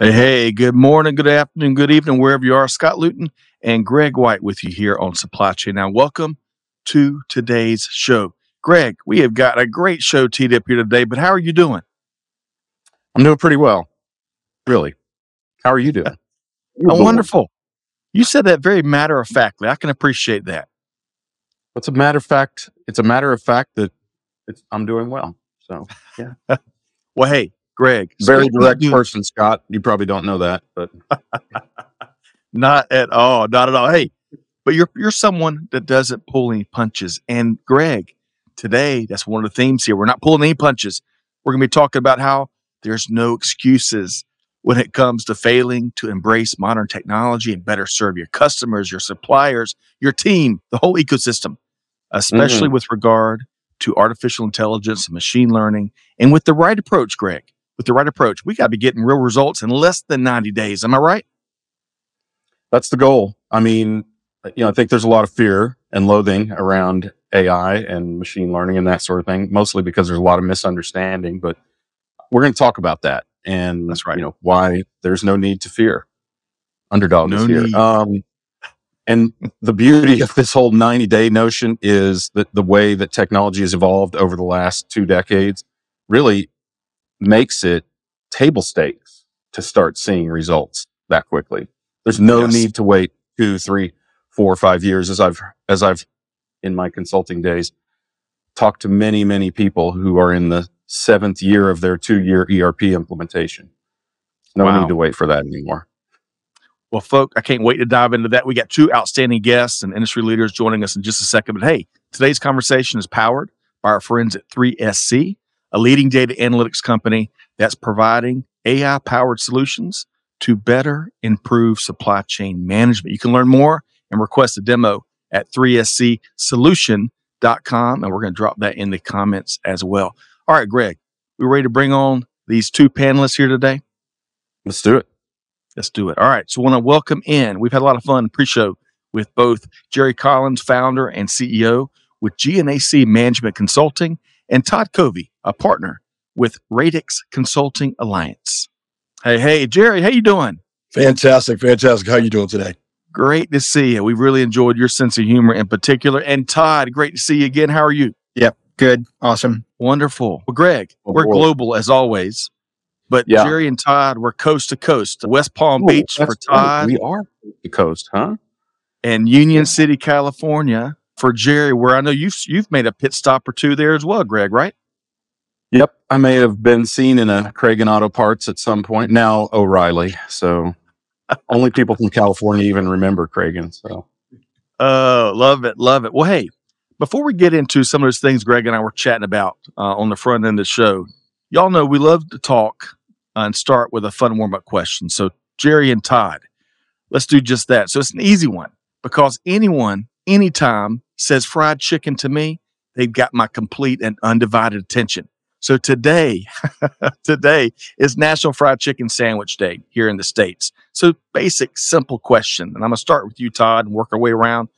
Hey, hey, good morning, good afternoon, good evening, wherever you are. Scott Luton and Greg White with you here on Supply Chain. Now, welcome to today's show. Greg, we have got a great show teed up here today, but how are you doing? I'm doing pretty well. Really. How are you doing? Oh, wonderful. You said that very matter of factly. I can appreciate that. What's a matter of fact? It's a matter of fact that it's, I'm doing well. So, yeah. Well, hey, Greg, Very direct you- person, Scott. You probably don't know that, but Not at all. Not at all. Hey, but you're you're someone that doesn't pull any punches. And Greg, today, that's one of the themes here. We're not pulling any punches. We're going to be talking about how there's no excuses when it comes to failing to embrace modern technology and better serve your customers, your suppliers, your team, the whole ecosystem, especially mm-hmm. with regard to artificial intelligence and machine learning. And with the right approach, Greg, with the right approach, we got to be getting real results in less than 90 days. Am I right? that's the goal. I mean, you know, I think there's a lot of fear and loathing around AI and machine learning and that sort of thing, mostly because there's a lot of misunderstanding, but we're going to talk about that and That's right. you know, why there's no need to fear. Underdog No is here. need. Um, and the beauty of this whole 90 day notion is that the way that technology has evolved over the last two decades really makes it table stakes to start seeing results that quickly. There's no Yes. need to wait two, three, four, five years as I've, as I've in my consulting days talked to many, many people who are in the seventh year of their two year ERP implementation. No Wow. need to wait for that anymore. Well, folk, I can't wait to dive into that. We got two outstanding guests and industry leaders joining us in just a second. But hey, today's conversation is powered by our friends at 3SC, a leading data analytics company that's providing AI powered solutions to better improve supply chain management. You can learn more and request a demo at 3scsolution.com. And we're going to drop that in the comments as well. All right, Greg, we ready to bring on these two panelists here today? Let's do it. Let's do it. All right. So, I want to welcome in. We've had a lot of fun pre-show with both Jerry Collins, founder and CEO with GNAC Management Consulting, and Todd Kovi, a partner with Radix Consulting Alliance. Hey, hey, Jerry, how you doing? Fantastic, fantastic. How you doing today? Great to see you. We really enjoyed your sense of humor in particular. And Todd, great to see you again. How are you? Yep, good. Awesome. Wonderful. Well, Greg, Well, we're boy. global as always, but Yeah. Jerry and Todd, we're coast to coast. West Palm Oh, Beach for that's right. Todd. We are the coast, huh? and Union City, California for Jerry, where I know you've you've made a pit stop or two there as well, Greg, right? Yep. I may have been seen in a Kragen Auto Parts at some point. Now O'Reilly. So only people from California even remember Kragen. So Oh, love it, love it. Well, hey, before we get into some of those things Greg and I were chatting about uh, on the front end of the show, y'all know we love to talk uh, and start with a fun warm up question. So, Jerry and Todd, let's do just that. So, it's an easy one because anyone, anytime says fried chicken to me, they've got my complete and undivided attention. So today, today is National Fried Chicken Sandwich Day here in the States. So basic, simple question. And I'm going to start with you, Todd, and work our way around.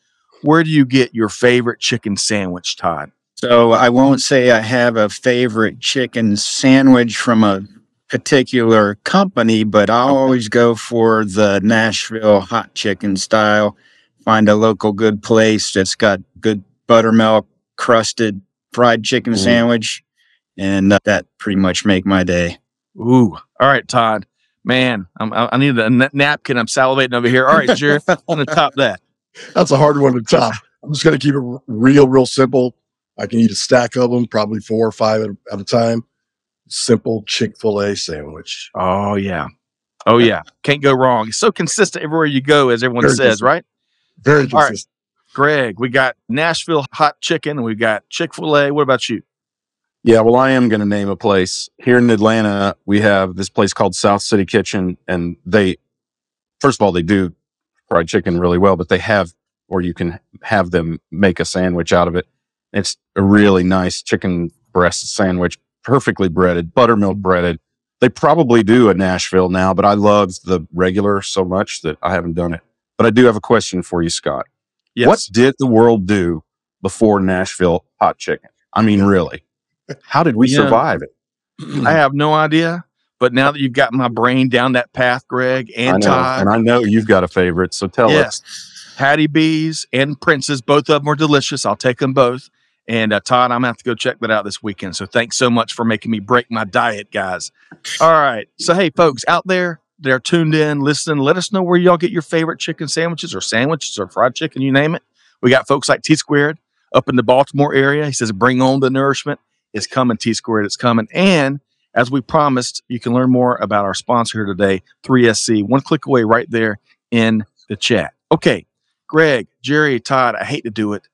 Where do you get your favorite chicken sandwich, Todd? So I won't say I have a favorite chicken sandwich from a particular company, but I'll always go for the Nashville hot chicken style. Find a local good place that's got good buttermilk crusted fried chicken Mm. sandwich, and uh, that pretty much make my day. Ooh. All right, Todd. Man, I'm, I I need a napkin. I'm salivating over here. All right, Jerry, I'm going to top that. That's a hard one to top. I'm just going to keep it r- real, real simple. I can eat a stack of them, probably four or five at, a- at a time. Simple Chick fil A sandwich. Oh, yeah. Oh, yeah. Can't go wrong. It's so consistent everywhere you go, as everyone Very says, consistent. right? Very All right. consistent. Greg, we got Nashville hot chicken and we got Chick fil A. What about you? Yeah, well, I am going to name a place here in Atlanta. We have this place called South City Kitchen, and they first of all, they do fried chicken really well, but they have, or you can have them make a sandwich out of it. It's a really nice chicken breast sandwich, perfectly breaded, buttermilk breaded. They probably do a Nashville now, but I love the regular so much that I haven't done it. But I do have a question for you, Scott. Yes. What did the world do before Nashville hot chicken? I mean, really, how did we Yeah. survive it? I have no idea. But now that you've got my brain down that path, Greg and Todd, and I know you've got a favorite, so tell us. yes, Hattie B's and Prince's, both of them are delicious. I'll take them both. And uh, Todd, I'm gonna have to go check that out this weekend. So thanks so much for making me break my diet, guys. All right. So hey, folks out there that are tuned in, listening, let us know where y'all get your favorite chicken sandwiches or sandwiches or fried chicken, you name it. We got folks like T Squared up in the Baltimore area. He says, "Bring on the nourishment." It's coming, T Squared. It's coming. And as we promised, you can learn more about our sponsor here today, 3SC. One click away, right there in the chat. Okay, Greg, Jerry, Todd. I hate to do it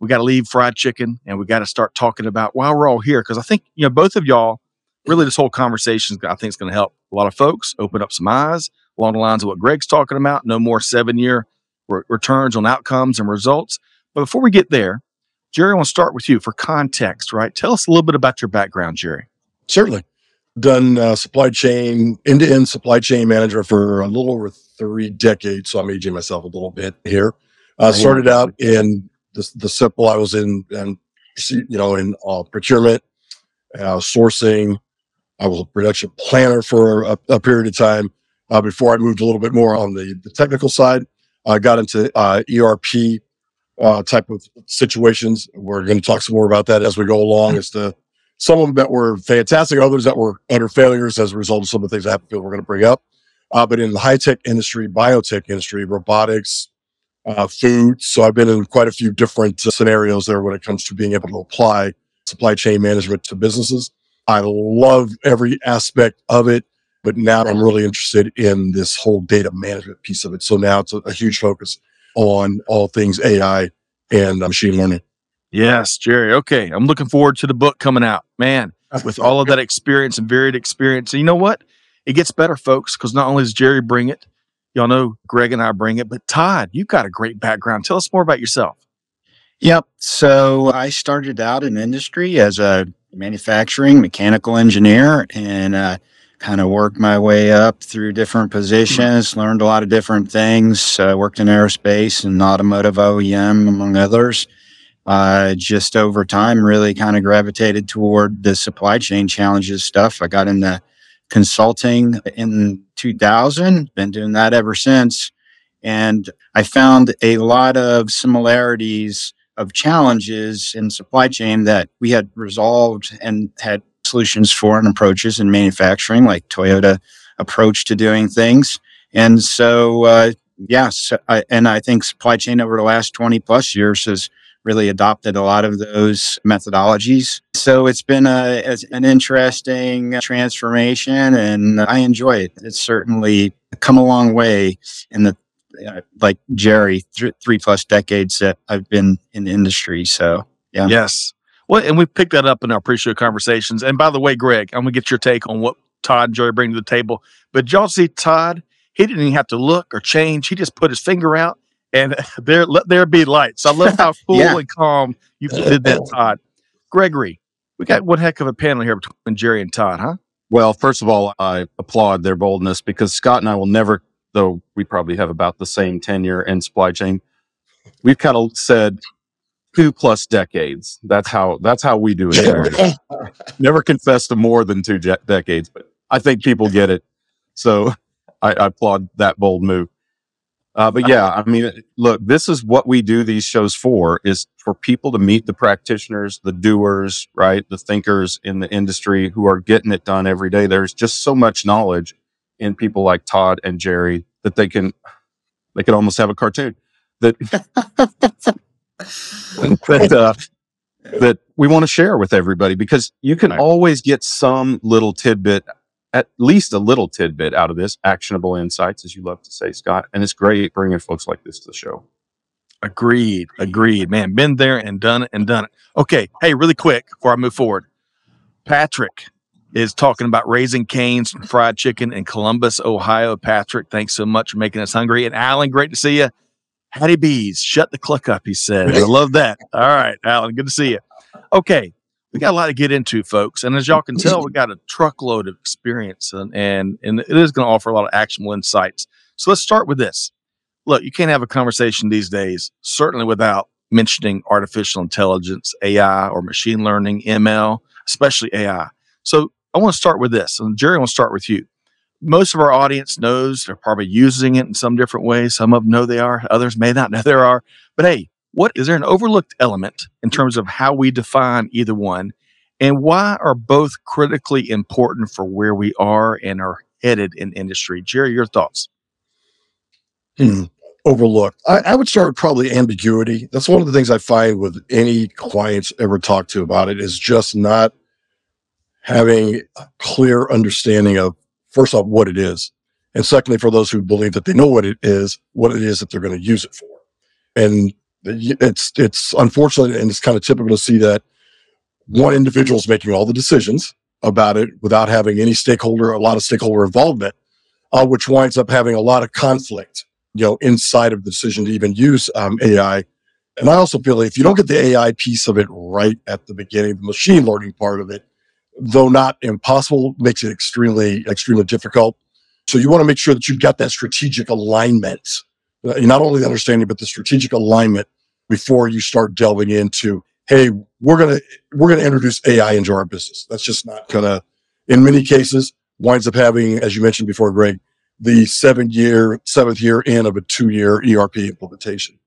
we got to leave fried chicken and we got to start talking about while we're all here because I think you know both of y'all really this whole conversation I think is going to help a lot of folks open up some eyes along the lines of what Greg's talking about. No more seven year re- returns on outcomes and results. But before we get there, Jerry, I want to start with you for context. Right? Tell us a little bit about your background, Jerry. Certainly. Done uh, supply chain, end to end supply chain manager for a little over three decades. So I'm aging myself a little bit here. Uh, started out in the, the simple, I was in, and you know, in uh, procurement, uh, sourcing. I was a production planner for a, a period of time uh, before I moved a little bit more on the, the technical side. I got into uh, ERP uh, type of situations. We're going to talk some more about that as we go along as to some of them that were fantastic, others that were utter failures as a result of some of the things that happened, we're going to bring up. Uh, but in the high tech industry, biotech industry, robotics, uh, food. So I've been in quite a few different scenarios there when it comes to being able to apply supply chain management to businesses. I love every aspect of it, but now I'm really interested in this whole data management piece of it. So now it's a, a huge focus on all things AI and uh, machine learning. Yes, Jerry. Okay, I'm looking forward to the book coming out, man. With all of that experience and varied experience, and you know what? It gets better, folks, because not only does Jerry bring it, y'all know Greg and I bring it, but Todd, you've got a great background. Tell us more about yourself. Yep. So I started out in industry as a manufacturing mechanical engineer and uh, kind of worked my way up through different positions, learned a lot of different things. Uh, worked in aerospace and automotive OEM, among others. Uh, just over time, really kind of gravitated toward the supply chain challenges stuff. I got into consulting in 2000, been doing that ever since. And I found a lot of similarities of challenges in supply chain that we had resolved and had solutions for and approaches in manufacturing, like Toyota approach to doing things. And so, uh, yes, I, and I think supply chain over the last 20 plus years has really adopted a lot of those methodologies. So it's been a, an interesting transformation and I enjoy it. It's certainly come a long way in the, uh, like Jerry, th- three plus decades that I've been in the industry. So Yeah. Yes. Well, and we picked that up in our pre-show conversations. And by the way, Greg, I'm gonna get your take on what Todd and Jerry bring to the table. But did y'all see Todd? He didn't even have to look or change. He just put his finger out and there let there be lights. I love how cool Yeah. and calm you did that, Todd. Gregory, we got one heck of a panel here between Jerry and Todd, huh? Well, first of all, I applaud their boldness because Scott and I will never, though we probably have about the same tenure in supply chain. We've kind of said two plus decades. That's how that's how we do it. never confess to more than two de- decades, but I think people get it. So I, I applaud that bold move. Uh, but yeah, I mean, look, this is what we do these shows for is for people to meet the practitioners, the doers, right? The thinkers in the industry who are getting it done every day. There's just so much knowledge in people like Todd and Jerry that they can, they can almost have a cartoon that, that, uh, that we want to share with everybody because you can Right. always get some little tidbit, at least a little tidbit out of this actionable insights, as you love to say, Scott. And it's great bringing folks like this to the show. Agreed. Agreed. Man, been there and done it and done it. Okay. Hey, really quick before I move forward. Patrick, is talking about Raising Cane's and fried chicken in Columbus, Ohio. Patrick, thanks so much for making us hungry. And Alan, great to see you. Hattie B's, shut the cluck up, he said. I love that. All right, Alan, good to see you. Okay, we got a lot to get into, folks. And as y'all can tell, we got a truckload of experience and, and, and it is going to offer a lot of actionable insights. So let's start with this. Look, you can't have a conversation these days, certainly without mentioning artificial intelligence, AI, or machine learning, ML, especially AI. So I want to start with this. And Jerry, I want to start with you. Most of our audience knows they're probably using it in some different ways. Some of them know they are, others may not know there are. But hey, what is there an overlooked element in terms of how we define either one? And why are both critically important for where we are and are headed in industry? Jerry, your thoughts. Hmm. Overlooked. I, I would start with probably ambiguity. That's one of the things I find with any clients ever talk to about it is just not having a clear understanding of first off what it is and secondly for those who believe that they know what it is what it is that they're going to use it for. And it's it's unfortunate and it's kind of typical to see that one individual is making all the decisions about it without having any stakeholder a lot of stakeholder involvement uh, which winds up having a lot of conflict you know inside of the decision to even use um, ai and i also feel like if you don't get the ai piece of it right at the beginning the machine learning part of it though not impossible, makes it extremely, extremely difficult. So you want to make sure that you've got that strategic alignment, uh, not only the understanding, but the strategic alignment before you start delving into, hey, we're gonna we're gonna introduce AI into our business. That's just not gonna, in many cases, winds up having, as you mentioned before, Greg, the seven year, seventh year in of a two year ERP implementation.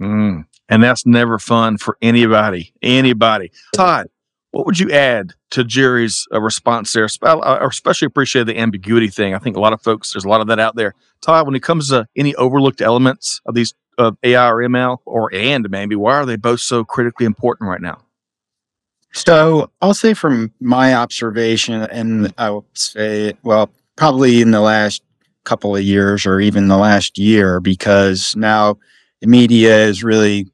Mm, and that's never fun for anybody. Anybody. Todd, what would you add to Jerry's uh, response there? I especially appreciate the ambiguity thing. I think a lot of folks, there's a lot of that out there. Todd, when it comes to any overlooked elements of these of AI or ML or and maybe, why are they both so critically important right now? So I'll say from my observation, and I would say, well, probably in the last couple of years or even the last year, because now the media has really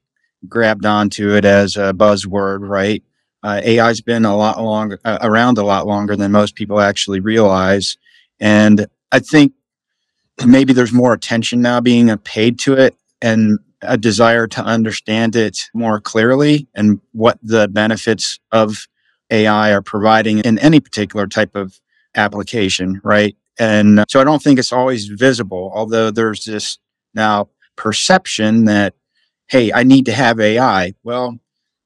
grabbed onto it as a buzzword, right? Uh, AI's been a lot longer uh, around a lot longer than most people actually realize, and I think maybe there's more attention now being paid to it and a desire to understand it more clearly and what the benefits of AI are providing in any particular type of application, right? And so I don't think it's always visible, although there's this now perception that, hey, I need to have AI. Well,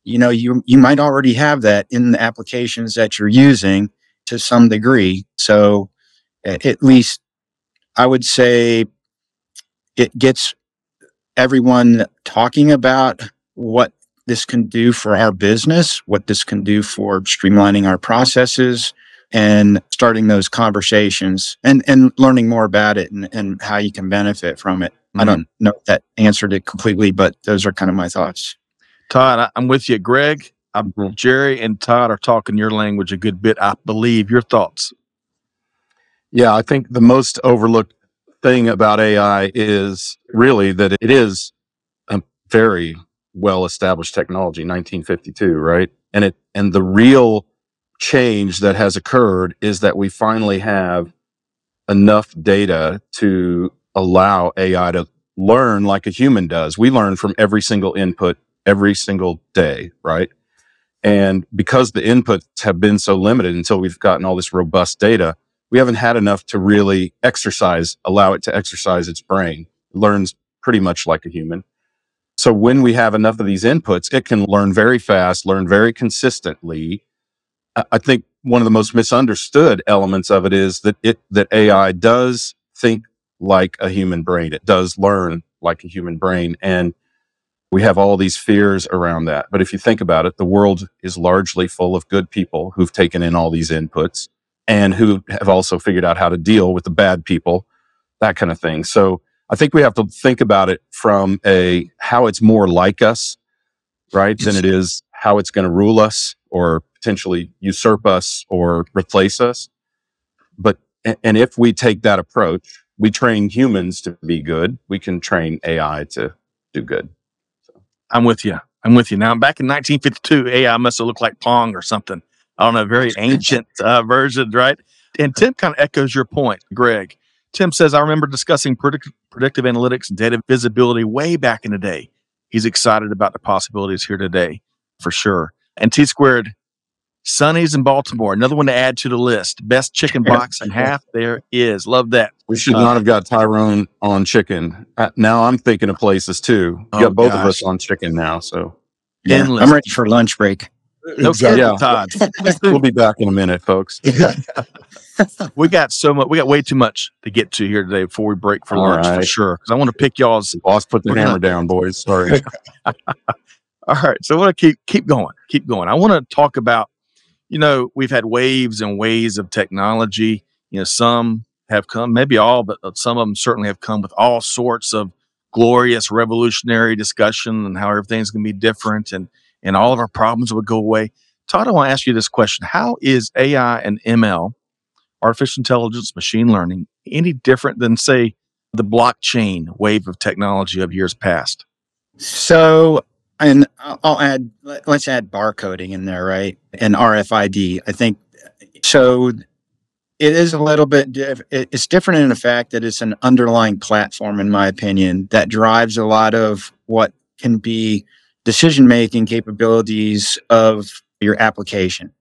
you know you you might already have that in the applications that you're using to some degree. So at least i would say it gets everyone talking about what this can do for our business what this can do for streamlining our processes and starting those conversations and and learning more about it and, and how you can benefit from it. Mm-hmm. i don't know if that answered it completely but those are kind of my thoughts Todd, I, am with you. Greg, I'm, mm-hmm. Jerry, and Todd are talking your language a good bit. I believe your thoughts. Yeah, I think the most overlooked thing about AI is really that it is a very well established technology, 1952, right? And it and the real change that has occurred is that we finally have enough data to allow AI to learn like a human does. We learn from every single input every single day, right? And because the inputs have been so limited until we've gotten all this robust data, we haven't had enough to really exercise, allow it to exercise its brain. It learns pretty much like a human. So when we have enough of these inputs, it can learn very fast, learn very consistently. I think one of the most misunderstood elements of it is that it that AI does think like a human brain. It does learn like a human brain. And we have all these fears around that. But if you think about it, the world is largely full of good people who've taken in all these inputs and who have also figured out how to deal with the bad people, that kind of thing. So I think we have to think about it from a how it's more like us, right, than it is how it's going to rule us or potentially usurp us or replace us. But and if we take that approach, we train humans to be good, we can train AI to do good. I'm with you. I'm with you. Now, back in 1952, AI must have looked like Pong or something. I don't know, very ancient uh, version, right? And Tim kind of echoes your point, Greg. Tim says, I remember discussing predict- predictive analytics and data visibility way back in the day. He's excited about the possibilities here today, for sure. And T squared, Sonny's in Baltimore, another one to add to the list. Best chicken box in half there is. Love that. We should Uh, not have got Tyrone on chicken. Uh, now I'm thinking of places too. You Oh, got both of gosh. us on chicken now, so Yeah, Endless. I'm ready for lunch break. No Exactly. kidding, Todd. we'll be back in a minute, folks. we got so much. We got way too much to get to here today before we break for All lunch for right. sure. Because I want to pick y'all's. Boss, put the We're gonna- hammer down, boys. Sorry. All right, so I want to keep keep going, keep going. I want to talk about. You know, we've had waves and waves of technology. You know, some have come, maybe all, but some of them certainly have come with all sorts of glorious, revolutionary discussion and how everything's going to be different and and all of our problems would go away. Todd, I want to ask you this question: How is AI and ML, artificial intelligence, machine learning, any different than say the blockchain wave of technology of years past? So, and I'll I'll add, let's add barcoding in there, right? And RFID. I think so. It is a little bit, diff- it's different in the fact that it's an underlying platform, in my opinion, that drives a lot of what can be decision making capabilities of your application.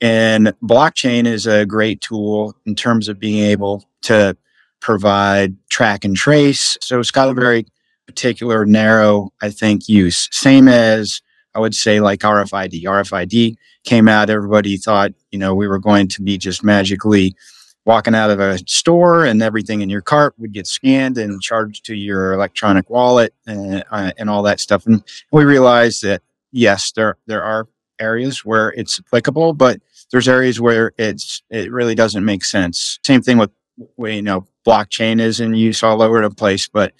And blockchain is a great tool in terms of being able to provide track and trace. So it's got a very particular narrow, I think, use. Same as I would say like RFID. RFID came out, everybody thought, you know, we were going to be just magically walking out of a store and everything in your cart would get scanned and charged to your electronic wallet and, uh, and all that stuff. And we realized that yes, there there are areas where it's applicable, but there's areas where it's it really doesn't make sense. Same thing with you know blockchain is in use all over the place, but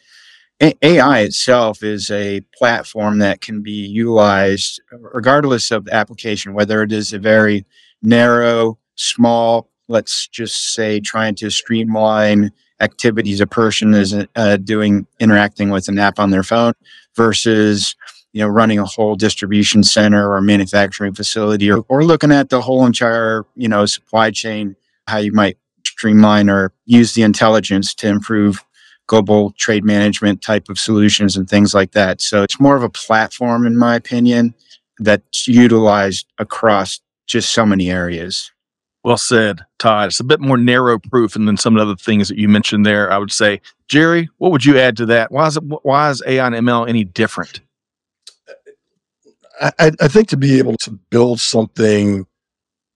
AI itself is a platform that can be utilized regardless of the application, whether it is a very narrow, small, let's just say trying to streamline activities a person is uh, doing, interacting with an app on their phone versus you know running a whole distribution center or manufacturing facility or, or looking at the whole entire you know supply chain how you might streamline or use the intelligence to improve global trade management type of solutions and things like that. So it's more of a platform, in my opinion, that's utilized across just so many areas. Well said, Todd. It's a bit more narrow proof than some of the other things that you mentioned there. I would say, Jerry, what would you add to that? Why is it? Why is AI and ML any different? I, I- I think to be able to build something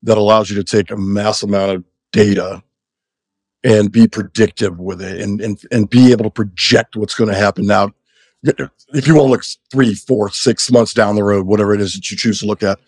that allows you to take a mass amount of data and be predictive with it and, and, and be able to project what's going to happen now. If you want to look three, four, six months down the road, whatever it is that you choose to look at,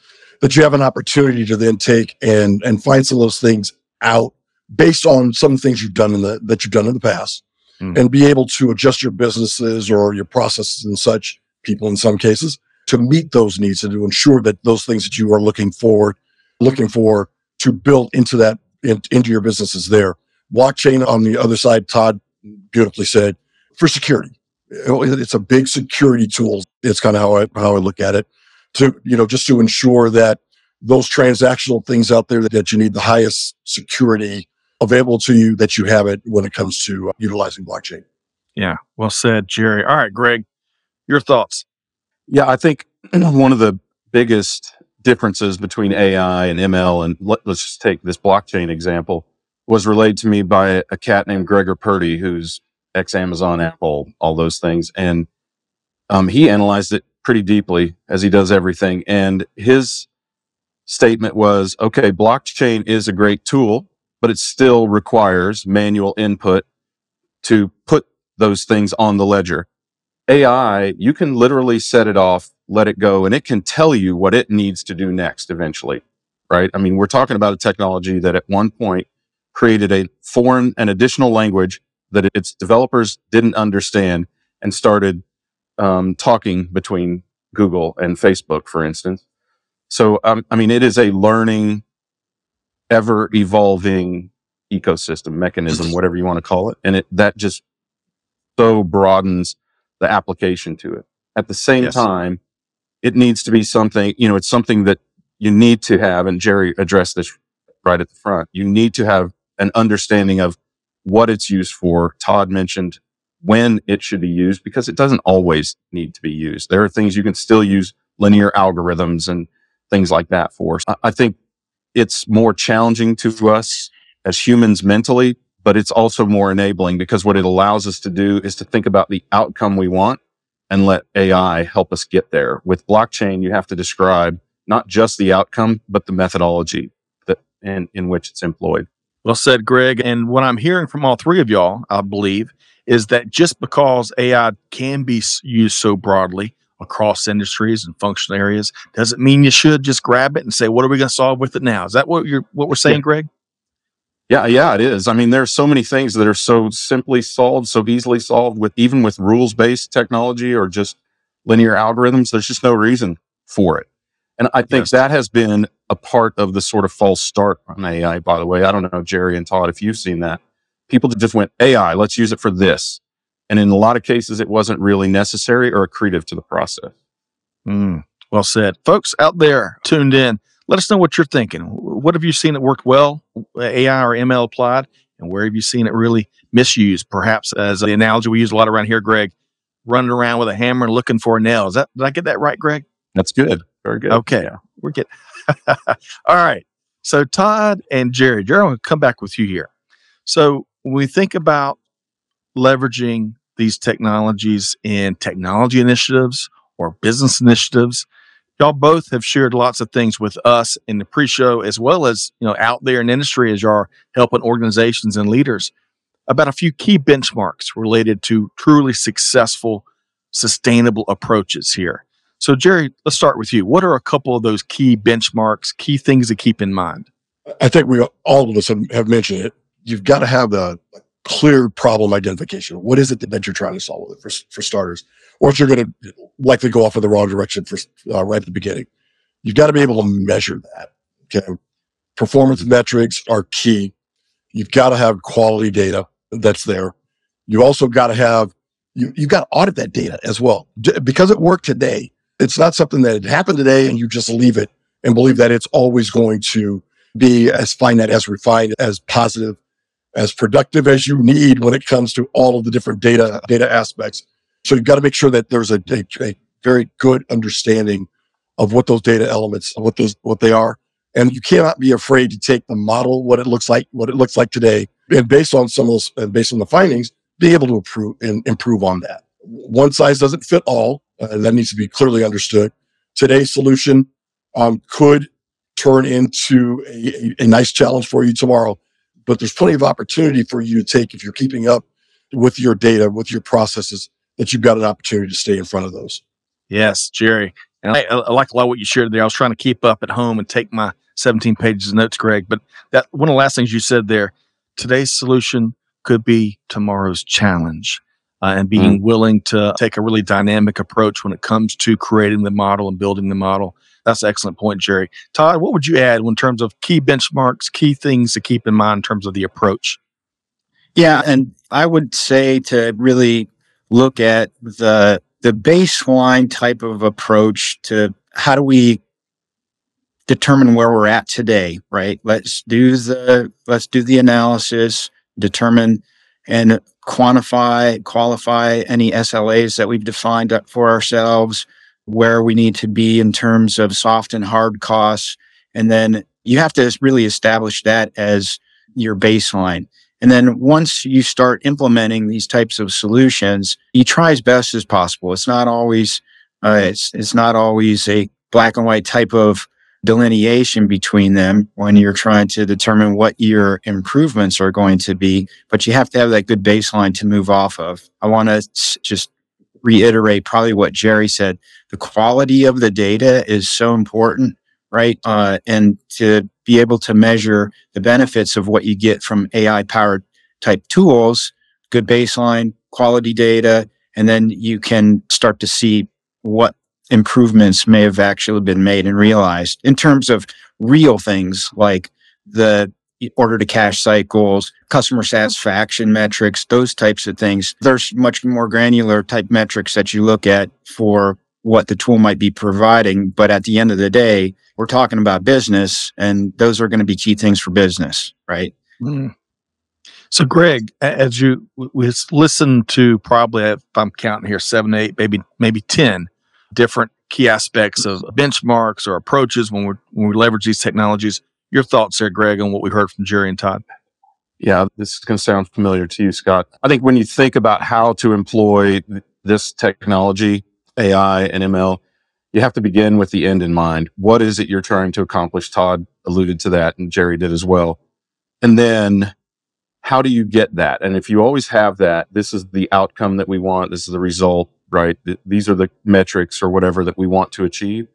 that you have an opportunity to then take and, and find some of those things out based on some things you've done in the, that you've done in the past Mm. and be able to adjust your businesses or your processes and such people in some cases to meet those needs and to ensure that those things that you are looking forward, looking for to build into that, in, into your businesses there. Blockchain on the other side, Todd beautifully said, for security. It's a big security tool. It's kind of how I, how I look at it to, you know, just to ensure that those transactional things out there that you need the highest security available to you that you have it when it comes to uh, utilizing blockchain. Yeah, well said, Jerry. All right, Greg, your thoughts. Yeah, I think one of the biggest differences between AI and ML, and let, us just take this blockchain example, was relayed to me by a cat named Gregor Purdy, who's ex Amazon, Apple, all those things. And um, he analyzed it pretty deeply, as he does everything. And his statement was okay, blockchain is a great tool, but it still requires manual input to put those things on the ledger. AI, you can literally set it off, let it go, and it can tell you what it needs to do next eventually, right? I mean, we're talking about a technology that at one point created a foreign and additional language that its developers didn't understand and started um, talking between Google and Facebook, for instance. So, um, I mean, it is a learning, ever evolving ecosystem mechanism, whatever you want to call it. And it, that just so broadens the application to it. At the same Yes. time, it needs to be something, you know, it's something that you need to have, and Jerry addressed this right at the front, you need to have an understanding of what it's used for. Todd mentioned when it should be used because it doesn't always need to be used. There are things you can still use linear algorithms and things like that for. I think it's more challenging to us as humans mentally, but it's also more enabling because what it allows us to do is to think about the outcome we want and let AI help us get there. With blockchain, you have to describe not just the outcome, but the methodology that in, in which it's employed. Well said, Greg. And what I'm hearing from all three of y'all, I believe, is that just because AI can be used so broadly across industries and functional areas doesn't mean you should just grab it and say, "What are we going to solve with it now?" Is that what you're what we're saying, yeah. Greg? Yeah, yeah, it is. I mean, there's so many things that are so simply solved, so easily solved with even with rules based technology or just linear algorithms. There's just no reason for it. And I think yes. that has been a part of the sort of false start on AI, by the way. I don't know, Jerry and Todd, if you've seen that. People just went, AI, let's use it for this. And in a lot of cases, it wasn't really necessary or accretive to the process. Mm, well said. Folks out there tuned in, let us know what you're thinking. What have you seen that worked well, AI or ML applied? And where have you seen it really misused? Perhaps as the analogy we use a lot around here, Greg, running around with a hammer and looking for a nail. Is that, did I get that right, Greg? That's good. Very good. Okay. Yeah. We're getting, all right. So Todd and Jerry, Jerry, I'm going to come back with you here. So when we think about leveraging these technologies in technology initiatives or business initiatives, y'all both have shared lots of things with us in the pre-show as well as you know out there in industry as you are helping organizations and leaders about a few key benchmarks related to truly successful sustainable approaches here so, Jerry, let's start with you. What are a couple of those key benchmarks, key things to keep in mind? I think we all of us have, mentioned it. You've got to have a, clear problem identification. What is it that you're trying to solve for, for starters? Or if you're going to likely go off in the wrong direction for uh, right at the beginning, you've got to be able to measure that. Okay. Performance metrics are key. You've got to have quality data that's there. You also got to have, you, you've got to audit that data as well. D- because it worked today, it's not something that happened today and you just leave it and believe that it's always going to be as finite, as refined, as positive, as productive as you need when it comes to all of the different data data aspects. So you've got to make sure that there's a, a, a very good understanding of what those data elements, what those what they are, and you cannot be afraid to take the model, what it looks like, what it looks like today, and based on some of those, and based on the findings, be able to improve and improve on that. One size doesn't fit all. Uh, that needs to be clearly understood. Today's solution um, could turn into a, a, a nice challenge for you tomorrow, but there's plenty of opportunity for you to take if you're keeping up with your data, with your processes, that you've got an opportunity to stay in front of those. Yes, Jerry. And I, I, like a lot of what you shared there. I was trying to keep up at home and take my 17 pages of notes, Greg. But that one of the last things you said there, today's solution could be tomorrow's challenge uh, and being mm. willing to take a really dynamic approach when it comes to creating the model and building the model. That's an excellent point, Jerry. Todd, what would you add in terms of key benchmarks, key things to keep in mind in terms of the approach? Yeah, and I would say to really look at the the baseline type of approach to how do we determine where we're at today, right? Let's do the let's do the analysis, determine and quantify, qualify any SLAs that we've defined for ourselves, where we need to be in terms of soft and hard costs. And then you have to really establish that as your baseline. And then once you start implementing these types of solutions, you try as best as possible. It's not always, uh, it's, it's not always a black and white type of delineation between them when you're trying to determine what your improvements are going to be, but you have to have that good baseline to move off of. I want to just reiterate probably what Jerry said. The quality of the data is so important, right? Uh, and to be able to measure the benefits of what you get from AI powered type tools, good baseline, quality data, and then you can start to see what improvements may have actually been made and realized in terms of real things like the order to cash cycles, customer satisfaction metrics, those types of things. There's much more granular type metrics that you look at for what the tool might be providing. But at the end of the day, we're talking about business and those are going to be key things for business, right? Mm. So, Greg, as you we listened to probably, if I'm counting here, seven, eight, maybe maybe ten different key aspects of benchmarks or approaches when we when we leverage these technologies. Your thoughts there, Greg, on what we heard from Jerry and Todd? Yeah, this is going to sound familiar to you, Scott. I think when you think about how to employ this technology, AI and ML, you have to begin with the end in mind. What is it you're trying to accomplish? Todd alluded to that, and Jerry did as well. And then how do you get that? And if you always have that, this is the outcome that we want, this is the result, right? These are the metrics or whatever that we want to achieve,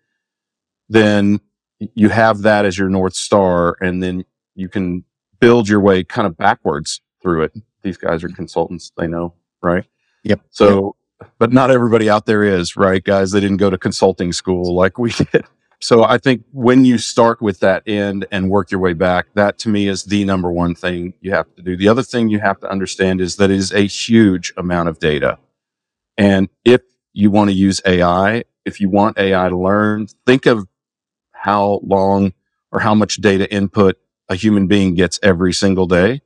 then you have that as your North Star, and then you can build your way kind of backwards through it. These guys are consultants, they know, right? Yep. So, yep. but not everybody out there is, right, guys? They didn't go to consulting school like we did. So I think when you start with that end and work your way back, that to me is the number one thing you have to do. The other thing you have to understand is that it is a huge amount of data. And if you want to use AI, if you want AI to learn, think of how long or how much data input a human being gets every single day.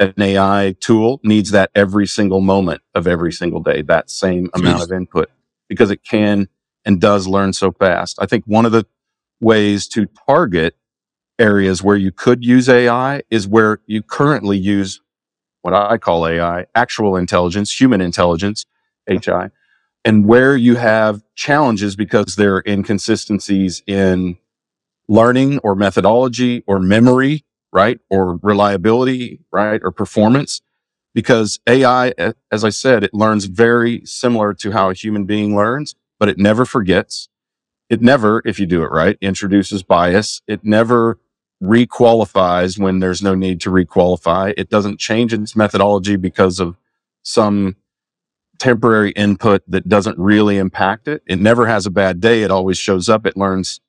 an AI tool needs that every single moment of every single day, that same amount of input because it can and does learn so fast. I think one of the ways to target areas where you could use AI is where you currently use what I call AI, actual intelligence, human intelligence, HI, and where you have challenges because there are inconsistencies in learning or methodology or memory, right? Or reliability, right? Or performance. Because AI, as I said, it learns very similar to how a human being learns but it never forgets. It never, if you do it right, introduces bias. It never requalifies when there's no need to requalify. It doesn't change its methodology because of some temporary input that doesn't really impact it. It never has a bad day. It always shows up. It learns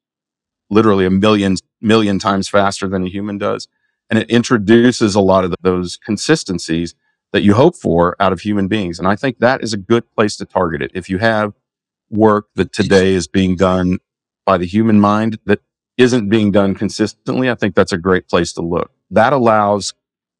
literally a million, million times faster than a human does. And it introduces a lot of those consistencies that you hope for out of human beings. And I think that is a good place to target it. If you have work that today is being done by the human mind that isn't being done consistently, I think that's a great place to look. That allows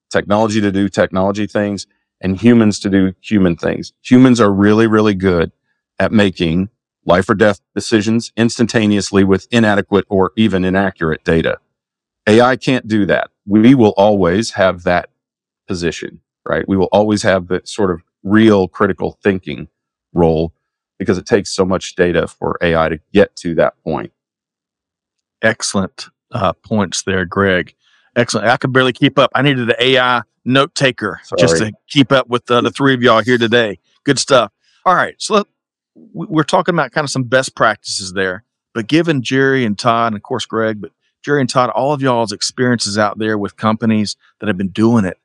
technology to do technology things and humans to do human things. Humans are really, really good at making life or death decisions instantaneously with inadequate or even inaccurate data. AI can't do that. We will always have that position, right? We will always have the sort of real critical thinking role because it takes so much data for AI to get to that point. Excellent uh, points there, Greg. Excellent. I could barely keep up. I needed the AI note taker Sorry. just to keep up with uh, the three of y'all here today. Good stuff. All right. So let, we're talking about kind of some best practices there, but given Jerry and Todd, and of course, Greg, but Jerry and Todd, all of y'all's experiences out there with companies that have been doing it.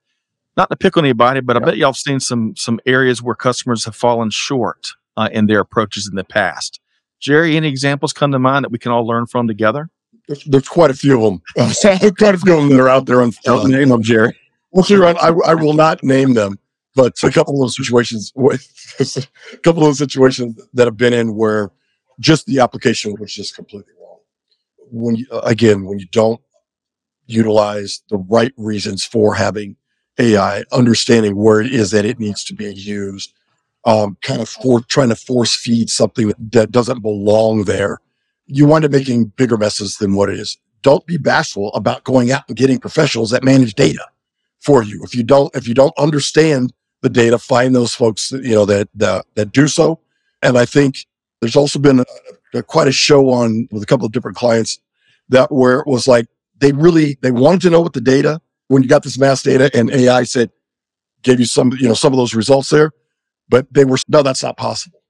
Not to pick on anybody, but I bet y'all have seen some some areas where customers have fallen short uh, in their approaches in the past. Jerry, any examples come to mind that we can all learn from together? There's, there's quite a few of them. quite a few of them that are out there. On, Don't name them, Jerry. Well, sure, I, I will not name them, but a couple of situations, a couple of situations that have been in where just the application was just completely wrong. When you, again, when you don't utilize the right reasons for having AI, understanding where it is that it needs to be used, um, kind of for trying to force feed something that doesn't belong there, you wind up making bigger messes than what it is. Don't be bashful about going out and getting professionals that manage data for you. If you don't, if you don't understand the data, find those folks that, you know that that, that do so. And I think there's also been a, a, quite a show on with a couple of different clients that where it was like they really they wanted to know what the data when you got this mass data and AI said gave you some you know some of those results there but they were, no, that's not possible.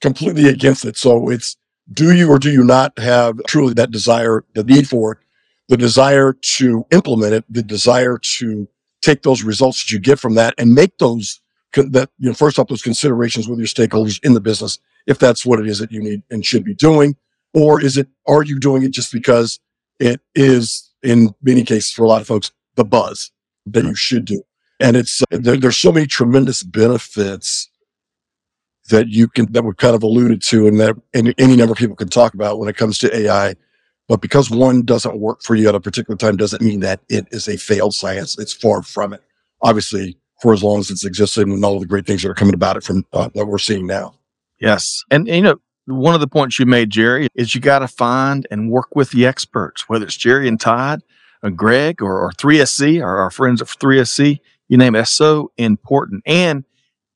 Completely against it. So it's, do you or do you not have truly that desire, the need for it, the desire to implement it, the desire to take those results that you get from that and make those, that, you know, first off, those considerations with your stakeholders in the business, if that's what it is that you need and should be doing. Or is it, are you doing it just because it is, in many cases, for a lot of folks, the buzz that you should do? And it's, uh, there, there's so many tremendous benefits that you can, that we kind of alluded to and that any number of people can talk about when it comes to AI. But because one doesn't work for you at a particular time doesn't mean that it is a failed science. It's far from it. Obviously, for as long as it's existed and all of the great things that are coming about it from uh, we're seeing now. Yes. And, and, you know, one of the points you made, Jerry, is you got to find and work with the experts, whether it's Jerry and Todd, or Greg, or, or 3SC, or our friends at 3SC. You name it. That's so important. And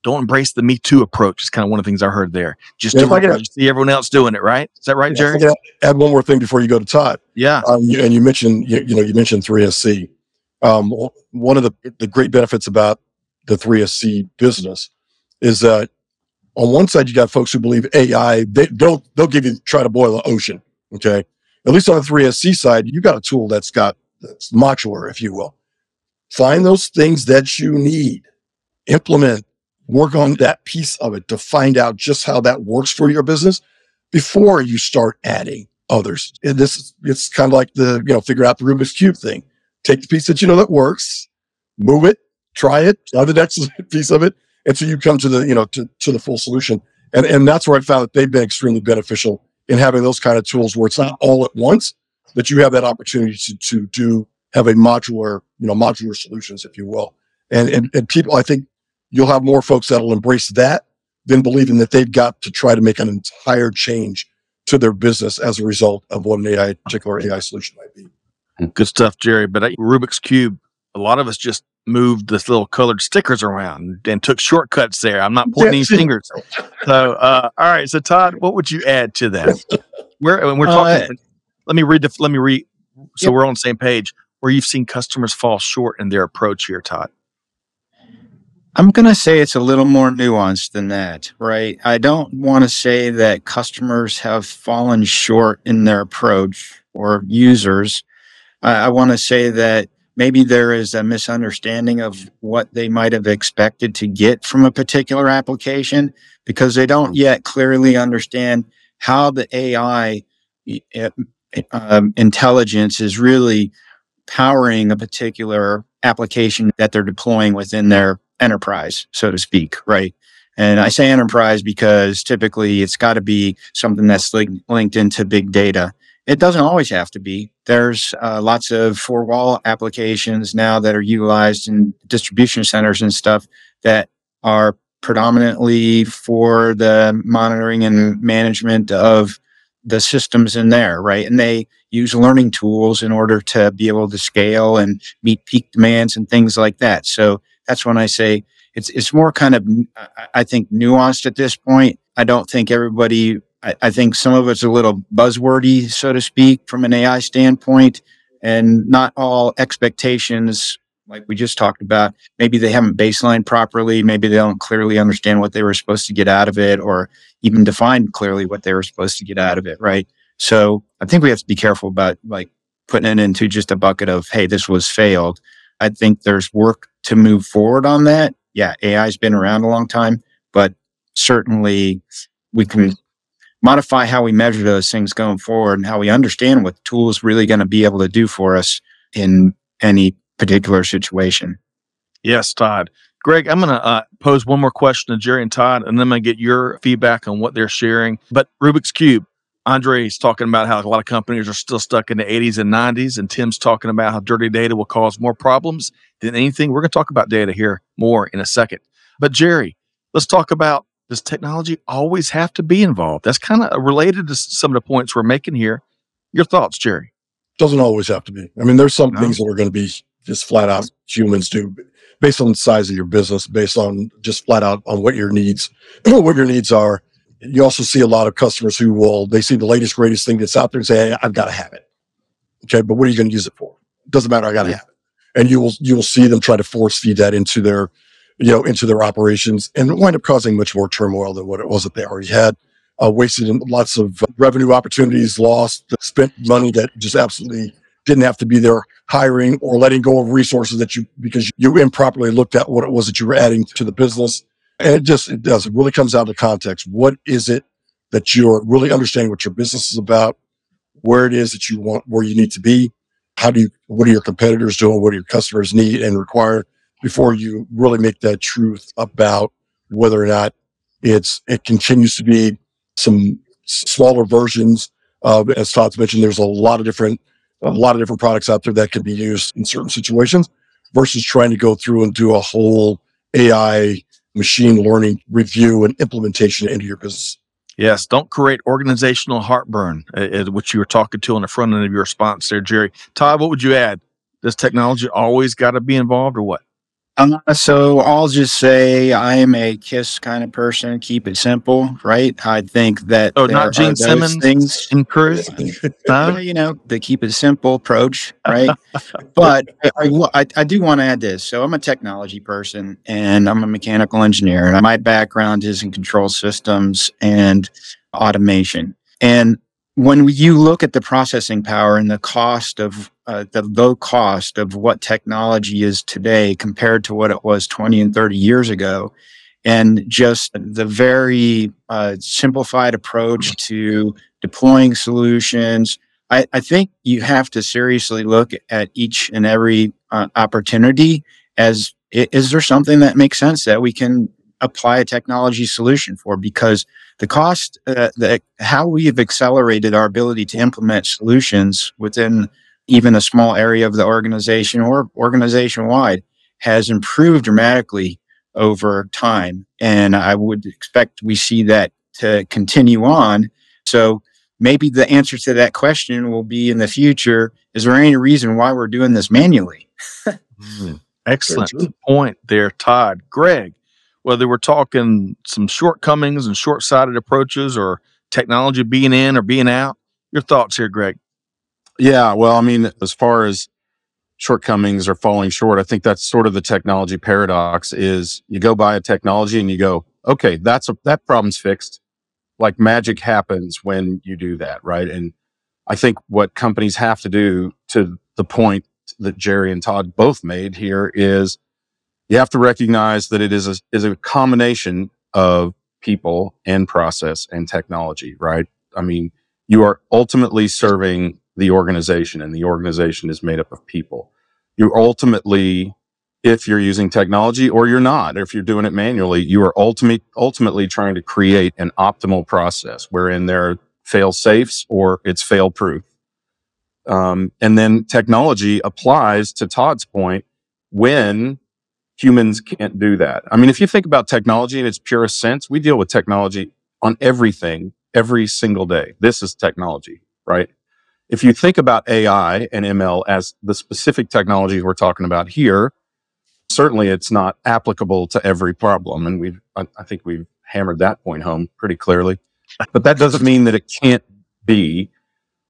don't embrace the Me Too approach. Is kind of one of the things I heard there. Just Yeah, do I it could- because you see everyone else doing it, right? Is that right, Yeah, Jerry? add one more thing before you go to Todd. Yeah. Um, you, and you mentioned, you, you know, you mentioned 3SC. Um, one of the, the great benefits about the 3SC business is that on one side, you got folks who believe AI, they, they'll, they'll give you, try to boil the ocean. Okay. At least on the 3SC side, you got a tool that's got, that's modular, if you will. Find those things that you need, implement, work on that piece of it to find out just how that works for your business before you start adding others. And this is, it's kind of like the, you know, figure out the Rubik's Cube thing. Take the piece that you know that works, move it, try it, try the next piece of it, until you come to the, you know, to, to the full solution. And, and that's where I found that they've been extremely beneficial in having those kind of tools where it's not all at once, that you have that opportunity to, to do, have a modular, you know, modular solutions, if you will. And, and, and people, I think you'll have more folks that'll embrace that than believing that they've got to try to make an entire change to their business as a result of what an AI, particular AI solution might be. Good stuff, Jerry. But uh, Rubik's Cube, a lot of us just moved this little colored stickers around and took shortcuts there. I'm not pointing any fingers. So, uh, all right. So, Todd, what would you add to that? We're, when we're Uh, talking, let me read the, let me read so Yep. we're on the same page where you've seen customers fall short in their approach here, Todd. I'm going to say it's a little more nuanced than that, right? I don't want to say that customers have fallen short in their approach or users. I, I want to say that maybe there is a misunderstanding of what they might have expected to get from a particular application because they don't yet clearly understand how the AI uh, um, intelligence is really powering a particular application that they're deploying within their enterprise, so to speak, right? And I say enterprise because typically it's got to be something that's link- linked into big data. It doesn't always have to be. There's uh, lots of four wall applications now that are utilized in distribution centers and stuff that are predominantly for the monitoring and management of the systems in there, right? And they use learning tools in order to be able to scale and meet peak demands and things like that. So that's when I say it's it's more kind of I- think nuanced at this point. I don't think everybody. I, I think some of it's a little buzzwordy, so to speak, from an AI standpoint, and not all expectations. Like we just talked about, maybe they haven't baselined properly. Maybe they don't clearly understand what they were supposed to get out of it, or even define clearly what they were supposed to get out of it. Right. So I think we have to be careful about like putting it into just a bucket of, hey, this was failed. I think there's work to move forward on that. Yeah, AI's been around a long time, but certainly we can modify how we measure those things going forward and how we understand what the tool is really going to be able to do for us in any particular situation. Yes, Todd. Greg, I'm going to uh, pose one more question to Jerry and Todd, and then I'm going to get your feedback on what they're sharing. But Rubik's Cube, Andre's talking about how a lot of companies are still stuck in the 80s and 90s, and Tim's talking about how dirty data will cause more problems than anything. We're going to talk about data here more in a second. But Jerry, let's talk about does technology always have to be involved? That's kind of related to some of the points we're making here. Your thoughts, Jerry? Doesn't always have to be. I mean, there's some No. things that are going to be just flat out humans do based on the size of your business, based on just flat out on what your needs, what your needs are. You also see a lot of customers who will, they see the latest, greatest thing that's out there and say, hey, I've got to have it. Okay. But what are you going to use it for? Doesn't matter. I got to have it. And you will, you will see them try to force feed that into their, you know, into their operations and wind up causing much more turmoil than what it was that they already had. Uh, wasted lots of revenue opportunities, lost, spent money that just absolutely didn't have to be there, hiring or letting go of resources that you, because you improperly looked at what it was that you were adding to the business. And it just, it does. It really comes down to context. What is it that you're really understanding what your business is about, where it is that you want, where you need to be? How do you, what are your competitors doing? What do your customers need and require before you really make that truth about whether or not It's it continues to be some smaller versions of, as Todd's mentioned, there's a lot of different a lot of different products out there that can be used in certain situations versus trying to go through and do a whole AI machine learning review and implementation into your business. Yes, don't create organizational heartburn, uh, uh, which you were talking to on the front end of your response there, Jerry. Todd, what would you add? Does technology always got to be involved or what? Uh, so I'll just say I am a kiss kind of person. Keep it simple, right? I think that Oh, not Gene Simmons things. in Cruz? Well, No? you know, the keep it simple approach, right? but I, I, I, I do want to add this. So I'm a technology person and I'm a mechanical engineer, and my background is in control systems and automation. And when you look at the processing power and the cost of uh, the low cost of what technology is today compared to what it was 20 and 30 years ago, and just the very uh, simplified approach to deploying solutions, I, I think you have to seriously look at each and every uh, opportunity as is there something that makes sense that we can apply a technology solution for? Because the cost uh, the how we have accelerated our ability to implement solutions within even a small area of the organization or organization wide has improved dramatically over time. And i would expect we see that to continue on. So maybe the answer to that question will be in the future is there any reason why we're doing this manually? Mm, Excellent point there, Todd. Greg, whether we're talking some shortcomings and short sighted approaches or technology being in or being out, your thoughts here, Greg? Yeah, well, I mean, as far as shortcomings or falling short, I think that's sort of the technology paradox is you go buy a technology and you go, okay, that's a, that problem's fixed. Like magic happens when you do that, right? And I think what companies have to do to the point that Jerry and Todd both made here is you have to recognize that it is a, is a combination of people and process and technology, right? I mean, you are ultimately serving the organization and the organization is made up of people. You ultimately, if you're using technology or you're not, if you're doing it manually, you are ultimate, ultimately trying to create an optimal process wherein there are fail safes or it's fail proof. Um, and then technology applies to Todd's point when humans can't do that. I mean, if you think about technology in its purest sense, we deal with technology on everything every single day. This is technology, right? If you think about AI and ML as the specific technologies we're talking about here, certainly it's not applicable to every problem. And we've, I, I think we've hammered that point home pretty clearly. But that doesn't mean that it can't be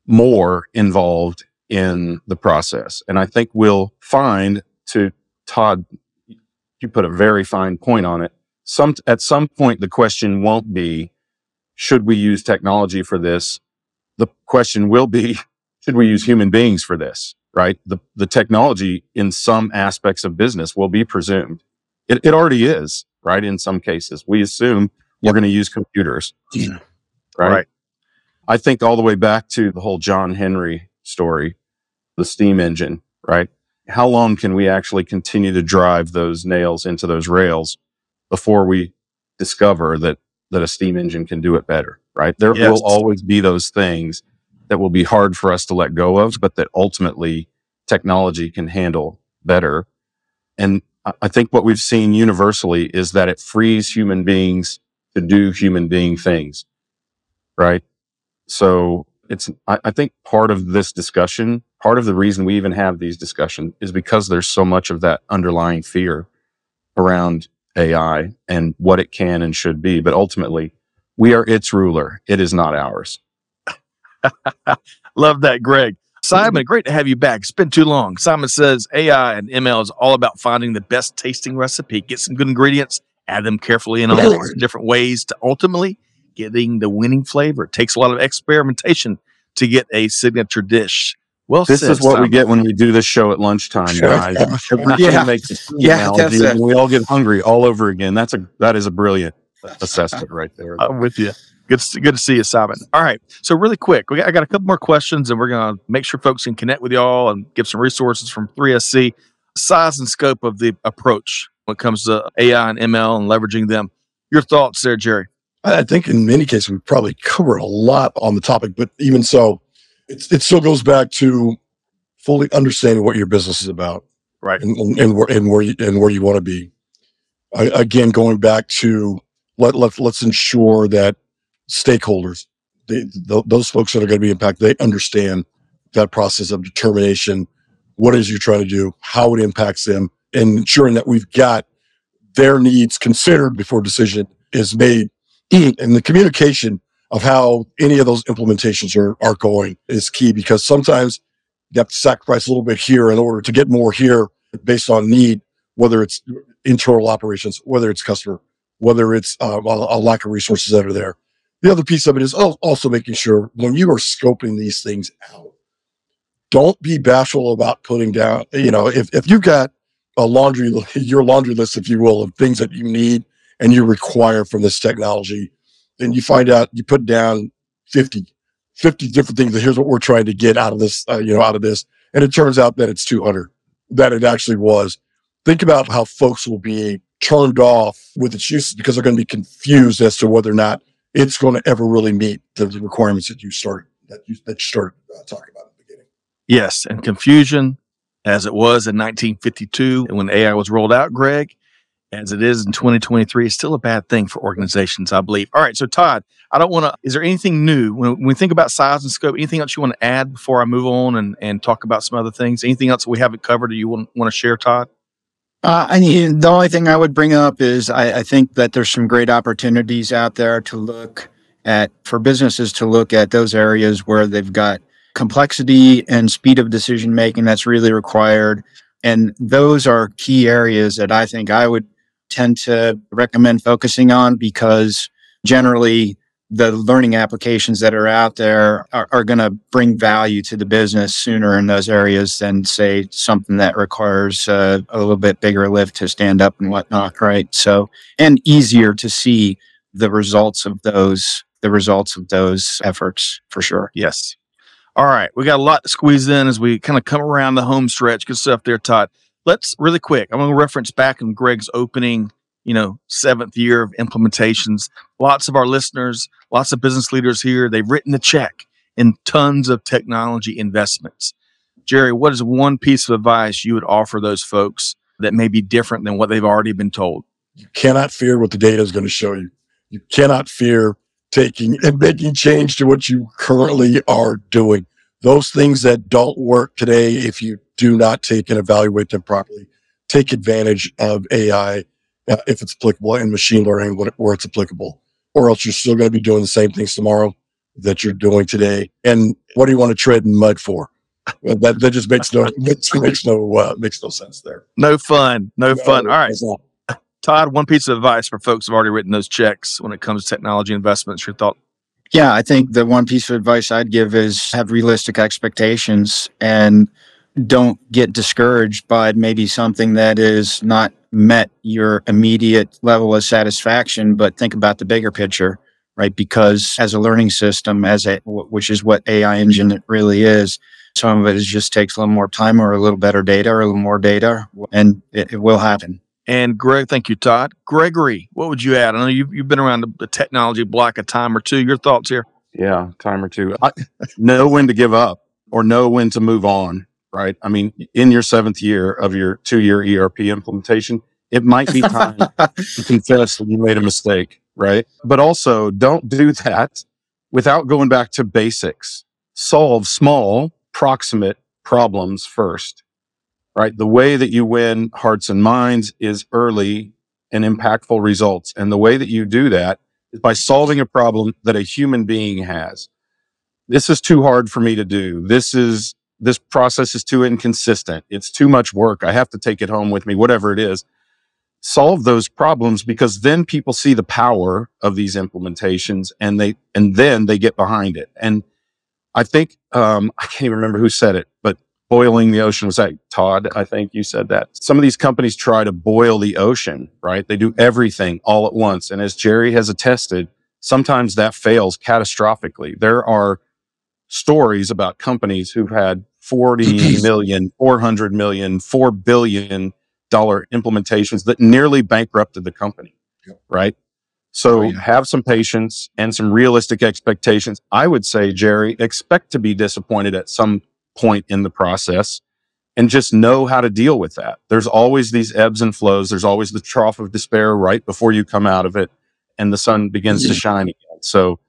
more involved in the process. And I think we'll find to Todd, you put a very fine point on it. Some, at some point, the question won't be, should we use technology for this? The question will be, should we use human beings for this? Right? The, the technology in some aspects of business will be presumed. It, it already is, right? In some cases, we assume we're going to use computers, mm-hmm. right? Right. I think all the way back to the whole John Henry story, the steam engine, right? How long can we actually continue to drive those nails into those rails before we discover that that a steam engine can do it better, right? There Yes. will always be those things that will be hard for us to let go of, but that ultimately technology can handle better. And I- I think what we've seen universally is that it frees human beings to do human being things, right? So it's, I, I think part of this discussion, part of the reason we even have these discussions is because there's so much of that underlying fear around AI and what it can and should be. But ultimately, we are its ruler. It is not ours. Love that, Greg. Simon, great to have you back. It's been too long. Simon says AI and ML is all about finding the best tasting recipe. Get some good ingredients, add them carefully in all different ways to ultimately getting the winning flavor. It takes a lot of experimentation to get a signature dish. Well, This said, is what we get when we do this show at lunchtime, guys. Everybody Yeah. makes Yeah, analogy that's and we all get hungry all over again. That's a that is a brilliant assessment right there. I'm with you. Good, to, good to see you, Simon. All right. So really quick, we got, I got a couple more questions, and we're gonna make sure folks can connect with y'all and give some resources from 3SC. Size and scope of the approach when it comes to AI and ML and leveraging them. Your thoughts there, Jerry? I think in many cases we probably covered a lot on the topic, but even so, it's, it still goes back to fully understanding what your business is about, Right. and, and, and where and where you, and where you want to be. I, again, going back to let let let's ensure that stakeholders, they, th- those folks that are going to be impacted, they understand that process of determination. What is you're trying to do? How it impacts them, and ensuring that we've got their needs considered before decision is made and the communication of how any of those implementations are, are going is key because sometimes you have to sacrifice a little bit here in order to get more here based on need, whether it's internal operations, whether it's customer, whether it's uh, a, a lack of resources that are there. The other piece of it is also making sure when you are scoping these things out, don't be bashful about putting down, you know, if, if you've got a laundry, your laundry list, if you will, of things that you need and you require from this technology, then you find out you put down 50, 50 different things. Here's what we're trying to get out of this, uh, you know, out of this. And it turns out that it's 200, that it actually was. Think about how folks will be turned off with its uses because they're going to be confused as to whether or not it's going to ever really meet the requirements that you started, that you, that you started uh, talking about at the beginning. Yes, and confusion, as it was in 1952 when AI was rolled out, Greg, as it is in 2023, is still a bad thing for organizations, I believe. All right, so Todd, I don't want to. Is there anything new when, we think about size and scope? Anything else you want to add before I move on and, and talk about some other things? Anything else we haven't covered or you want, want to share, Todd? Uh, I mean, the only thing I would bring up is I, I think that there's some great opportunities out there to look at for businesses to look at those areas where they've got complexity and speed of decision making that's really required. And those are key areas that I think I would tend to recommend focusing on because generally the learning applications that are out there are, are going to bring value to the business sooner in those areas than say something that requires uh, a little bit bigger lift to stand up and whatnot right so and easier to see the results of those the results of those efforts for sure Yes. All right. We got a lot to squeeze in as we kind of come around the home stretch. Good stuff there, Todd. Let's really quick. I'm going to reference back in Greg's opening, you know, seventh year of implementations. Lots of our listeners, lots of business leaders here, they've written the check in tons of technology investments. Jerry, what is one piece of advice you would offer those folks that may be different than what they've already been told? You cannot fear what the data is going to show you. You cannot fear taking and making change to what you currently are doing. Those things that don't work today, if you do not take and evaluate them properly, take advantage of AI uh, if it's applicable and machine learning where it's applicable, or else you're still going to be doing the same things tomorrow that you're doing today. And what do you want to tread in mud for? Well, that, that just makes no makes, makes no uh, makes no sense there. No fun. No fun. All right. not. Todd, one piece of advice for folks who've already written those checks when it comes to technology investments. Your thought? Yeah, I think the one piece of advice I'd give is have realistic expectations and don't get discouraged by maybe something that is not met your immediate level of satisfaction, but think about the bigger picture, right? Because as a learning system, as a, which is what AI engine really is, some of it is just takes a little more time or a little better data or a little more data and it, it will happen. And Greg, thank you, Todd. Gregory, what would you add? I know you've, you've been around the, the technology block a time or two. Your thoughts here? Yeah, time or two. I, know when to give up or know when to move on, right? I mean, in your seventh year of your two year ERP implementation, it might be time to confess that you made a mistake, right? But also don't do that without going back to basics. Solve small, proximate problems first, right? The way that you win hearts and minds is early and impactful results. And the way that you do that is by solving a problem that a human being has. This is too hard for me to do. This is, this process is too inconsistent. It's too much work. I have to take it home with me, whatever it is. Solve those problems because then people see the power of these implementations and they, and then they get behind it. And I think, um, I can't even remember who said it, but boiling the ocean was that Todd? I think you said that. Some of these companies try to boil the ocean, right? They do everything all at once. And as Jerry has attested, sometimes that fails catastrophically. There are stories about companies who've had 40 million, 400 million, 4 billion dollar implementations that nearly bankrupted the company, Yep. right? So Oh, yeah. have some patience and some realistic expectations. I would say, Jerry, expect to be disappointed at some point in the process and just know how to deal with that. There's always these ebbs and flows. There's always the trough of despair right before you come out of it and the sun begins to shine again. So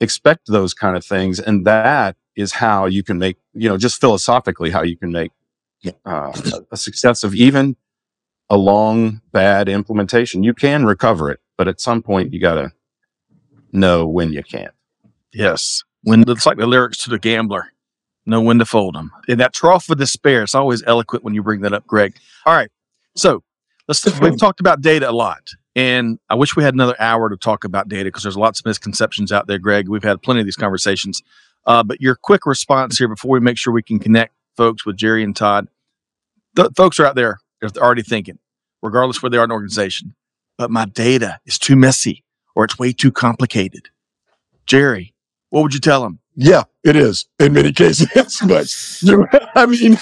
expect those kind of things. And that is how you can make, you know, just philosophically, how you can make uh, a- a success of even a long bad implementation. You can recover it, but at some point you got to know when you can't. Yes. When it's like the lyrics to the gambler, know when to fold them. In that trough of despair, it's always eloquent when you bring that up, Greg. All right. So let's we've talked about data a lot. And I wish we had another hour to talk about data because there's lots of misconceptions out there, Greg. We've had plenty of these conversations. Uh, but your quick response here before we make sure we can connect folks with Jerry and Todd. Folks are out there, they're already thinking, regardless where they are in an organization, but my data is too messy or it's way too complicated. Jerry, what would you tell them? Yeah, it is in many cases. but you I mean,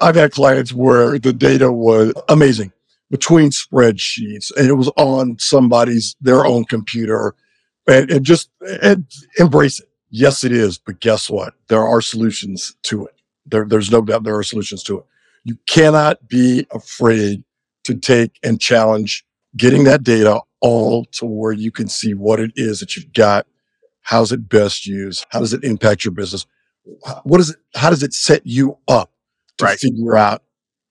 I've had clients where the data was amazing between spreadsheets and it was on somebody's their own computer and, and just and embrace it. Yes, it is. But guess what? There are solutions to it. There, there's no doubt there are solutions to it. You cannot be afraid to take and challenge getting that data all to where you can see what it is that you've got how's it best used how does it impact your business what is it how does it set you up to Right. figure out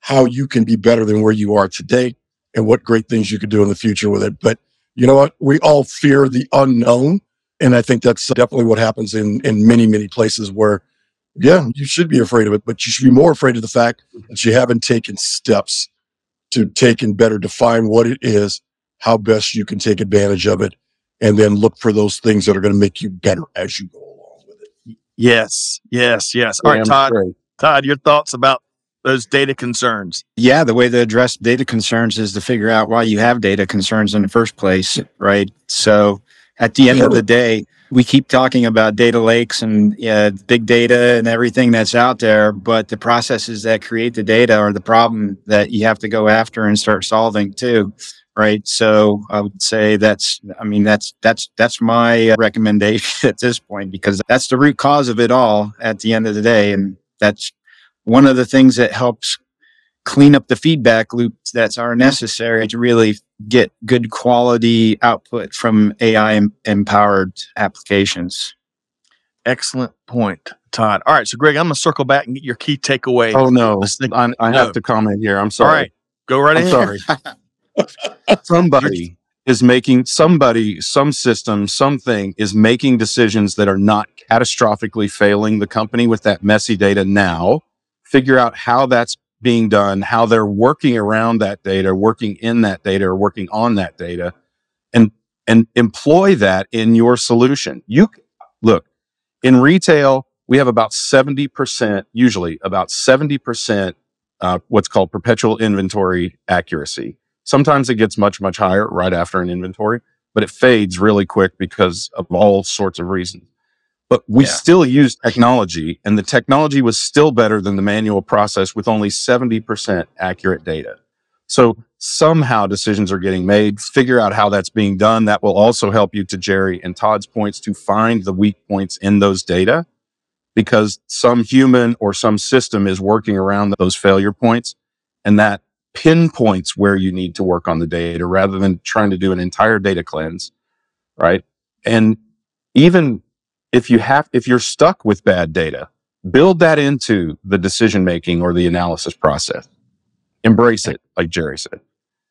how you can be better than where you are today and what great things you could do in the future with it but you know what we all fear the unknown and i think that's definitely what happens in in many many places where yeah you should be afraid of it but you should be more afraid of the fact that you haven't taken steps to take and better define what it is how best you can take advantage of it and then look for those things that are going to make you better as you go along with it. Yes, yes, yes. All right, Damn Todd. straight. Todd, your thoughts about those data concerns? Yeah, the way to address data concerns is to figure out why you have data concerns in the first place, right? So at the end of the day, we keep talking about data lakes and yeah, big data and everything that's out there, but the processes that create the data are the problem that you have to go after and start solving too, right? So I would say that's, I mean, that's that's that's my uh, recommendation at this point because that's the root cause of it all at the end of the day, and that's one of the things that helps clean up the feedback loops that are necessary to really get good quality output from AI em- empowered applications. Excellent point, Todd. All right, so Greg, I'm going to circle back and get your key takeaway. Oh no, I, I no. have to comment here. I'm sorry. right, go right I'm ahead. sorry. somebody is making somebody, some system, something is making decisions that are not catastrophically failing the company with that messy data now. Figure out how that's being done, how they're working around that data, working in that data, or working on that data, and and employ that in your solution. You look in retail, we have about seventy percent, usually about seventy percent, uh, what's called perpetual inventory accuracy. Sometimes it gets much, much higher right after an inventory, but it fades really quick because of all sorts of reasons. But we Yeah. still use technology, and the technology was still better than the manual process with only 70% accurate data. So somehow decisions are getting made. Figure out how that's being done. That will also help you to Jerry and Todd's points to find the weak points in those data because some human or some system is working around those failure points and that pinpoints where you need to work on the data rather than trying to do an entire data cleanse right and even if you have if you're stuck with bad data build that into the decision making or the analysis process embrace it like jerry said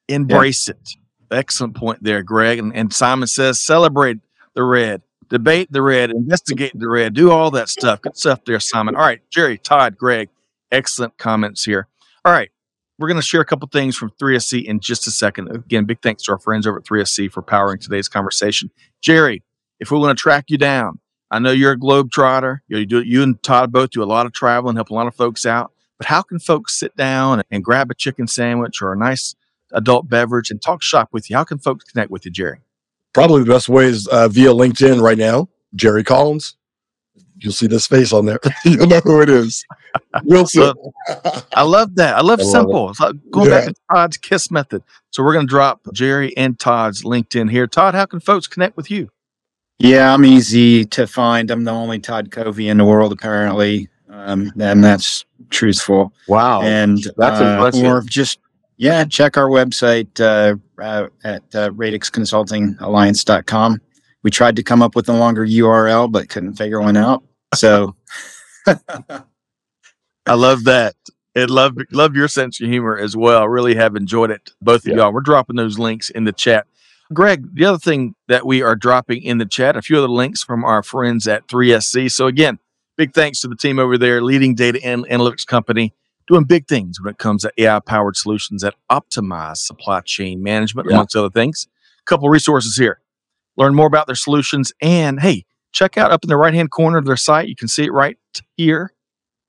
Embrace it. Excellent point there, Greg. And, and Simon says, celebrate the red, debate the red, investigate the red, do all that stuff. Good stuff there, Simon. All right, Jerry, Todd, Greg, excellent comments here. All right, we're going to share a couple things from 3SC in just a second. Again, big thanks to our friends over at 3SC for powering today's conversation. Jerry, if we want to track you down, I know you're a globetrotter. You, do, you and Todd both do a lot of travel and help a lot of folks out. But how can folks sit down and grab a chicken sandwich or a nice adult beverage and talk shop with you? How can folks connect with you, Jerry? Probably the best way is uh, via LinkedIn right now, Jerry Collins. you'll see this face on there. You'll know who it is. Real simple. I love that. I love I love simple. It's like going back to Todd's KISS method. So we're going to drop Jerry and Todd's LinkedIn here. Todd, how can folks connect with you? Yeah, I'm easy to find. I'm the only Todd Kovi in the world, apparently. Um, and that's truthful. Wow. and that's uh, impressive. or just yeah check our website uh, uh, at uh, radixconsultingalliance.com we tried to come up with a longer url but couldn't figure one out so I love that. And love love your sense of humor as well. Really have enjoyed it, both of Yeah. y'all. We're dropping those links in the chat. Greg, the other thing that we are dropping in the chat, a few other links from our friends at 3SC. So again, big thanks to the team over there, leading data and analytics company, doing big things when it comes to AI powered solutions that optimize supply chain management, Yeah. amongst other things. A couple resources here. Learn more about their solutions and hey, check out up in the right hand corner of their site. You can see it right here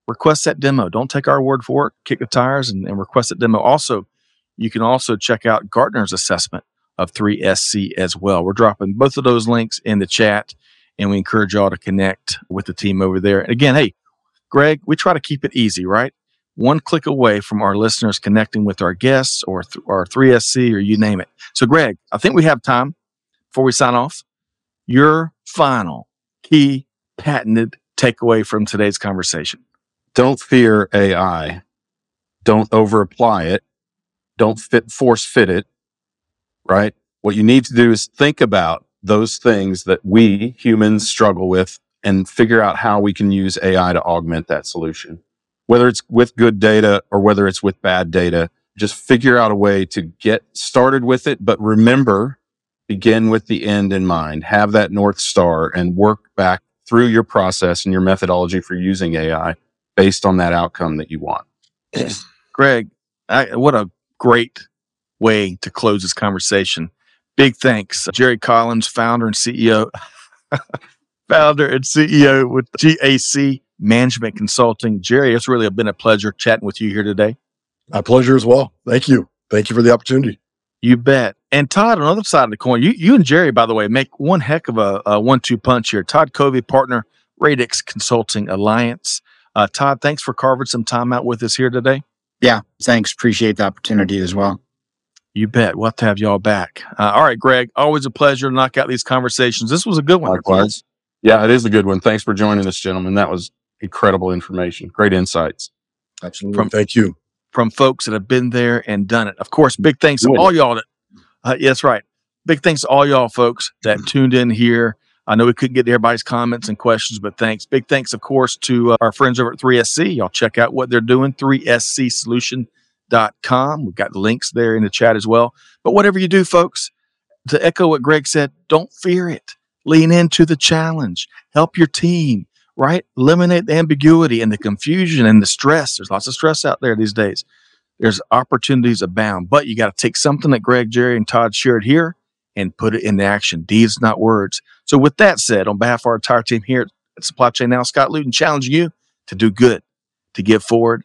request that demo. Don't take our word for it. Kick the tires and, and request that demo. Also, you can also check out Gartner's assessment of 3SC as well. We're dropping both of those links in the chat, and we encourage y'all to connect with the team over there. And again, hey, Greg, we try to keep it easy, right? One click away from our listeners connecting with our guests or th- our 3SC or you name it. So, Greg, I think we have time before we sign off. Your final key patented takeaway from today's conversation. don't fear AI. Don't over apply it. Don't fit, force fit it. Right. What you need to do is think about those things that we humans struggle with and figure out how we can use AI to augment that solution. Whether it's with good data or whether it's with bad data, just figure out a way to get started with it. But remember, begin with the end in mind. Have that North Star and work back through your process and your methodology for using AI based on that outcome that you want. Greg, I, what a great way to close this conversation. Big thanks, Jerry Collins, founder and CEO, founder and CEO with GAC Management Consulting. Jerry, it's really been a pleasure chatting with you here today. My pleasure as well. Thank you. Thank you for the opportunity. You bet. And Todd, on the other side of the coin, you, you and Jerry, by the way, make one heck of a, a one-two punch here. Todd Kovi, partner, Radix Consulting Alliance. Uh, Todd, thanks for carving some time out with us here today. yeah thanks appreciate the opportunity as well You bet. We'll have to have y'all back. Uh, all right, Greg. Always a pleasure to knock out these conversations. This was a good one. Likewise. Yeah, it is a good one. Thanks for joining us, gentlemen. That was incredible information. Great insights. Absolutely. From- Thank you. From folks that have been there and done it. Of course, big thanks to Doing all y'all that. Uh, yeah, that's right. Big thanks to all y'all folks that tuned in here. I know we couldn't get to everybody's comments and questions, but thanks. Big thanks, of course, to uh, our friends over at 3SC. Y'all check out what they're doing, 3scsolution.com. We've got links there in the chat as well. But whatever you do, folks, to echo what Greg said, don't fear it. Lean into the challenge. Help your team, right? Eliminate the ambiguity and the confusion and the stress. There's lots of stress out there these days. There's opportunities abound, but you got to take something that Greg, Jerry, and Todd shared here and put it into action. Deeds, not words. So, with that said, on behalf of our entire team here at Supply Chain Now, Scott Luton challenging you to do good, to give forward,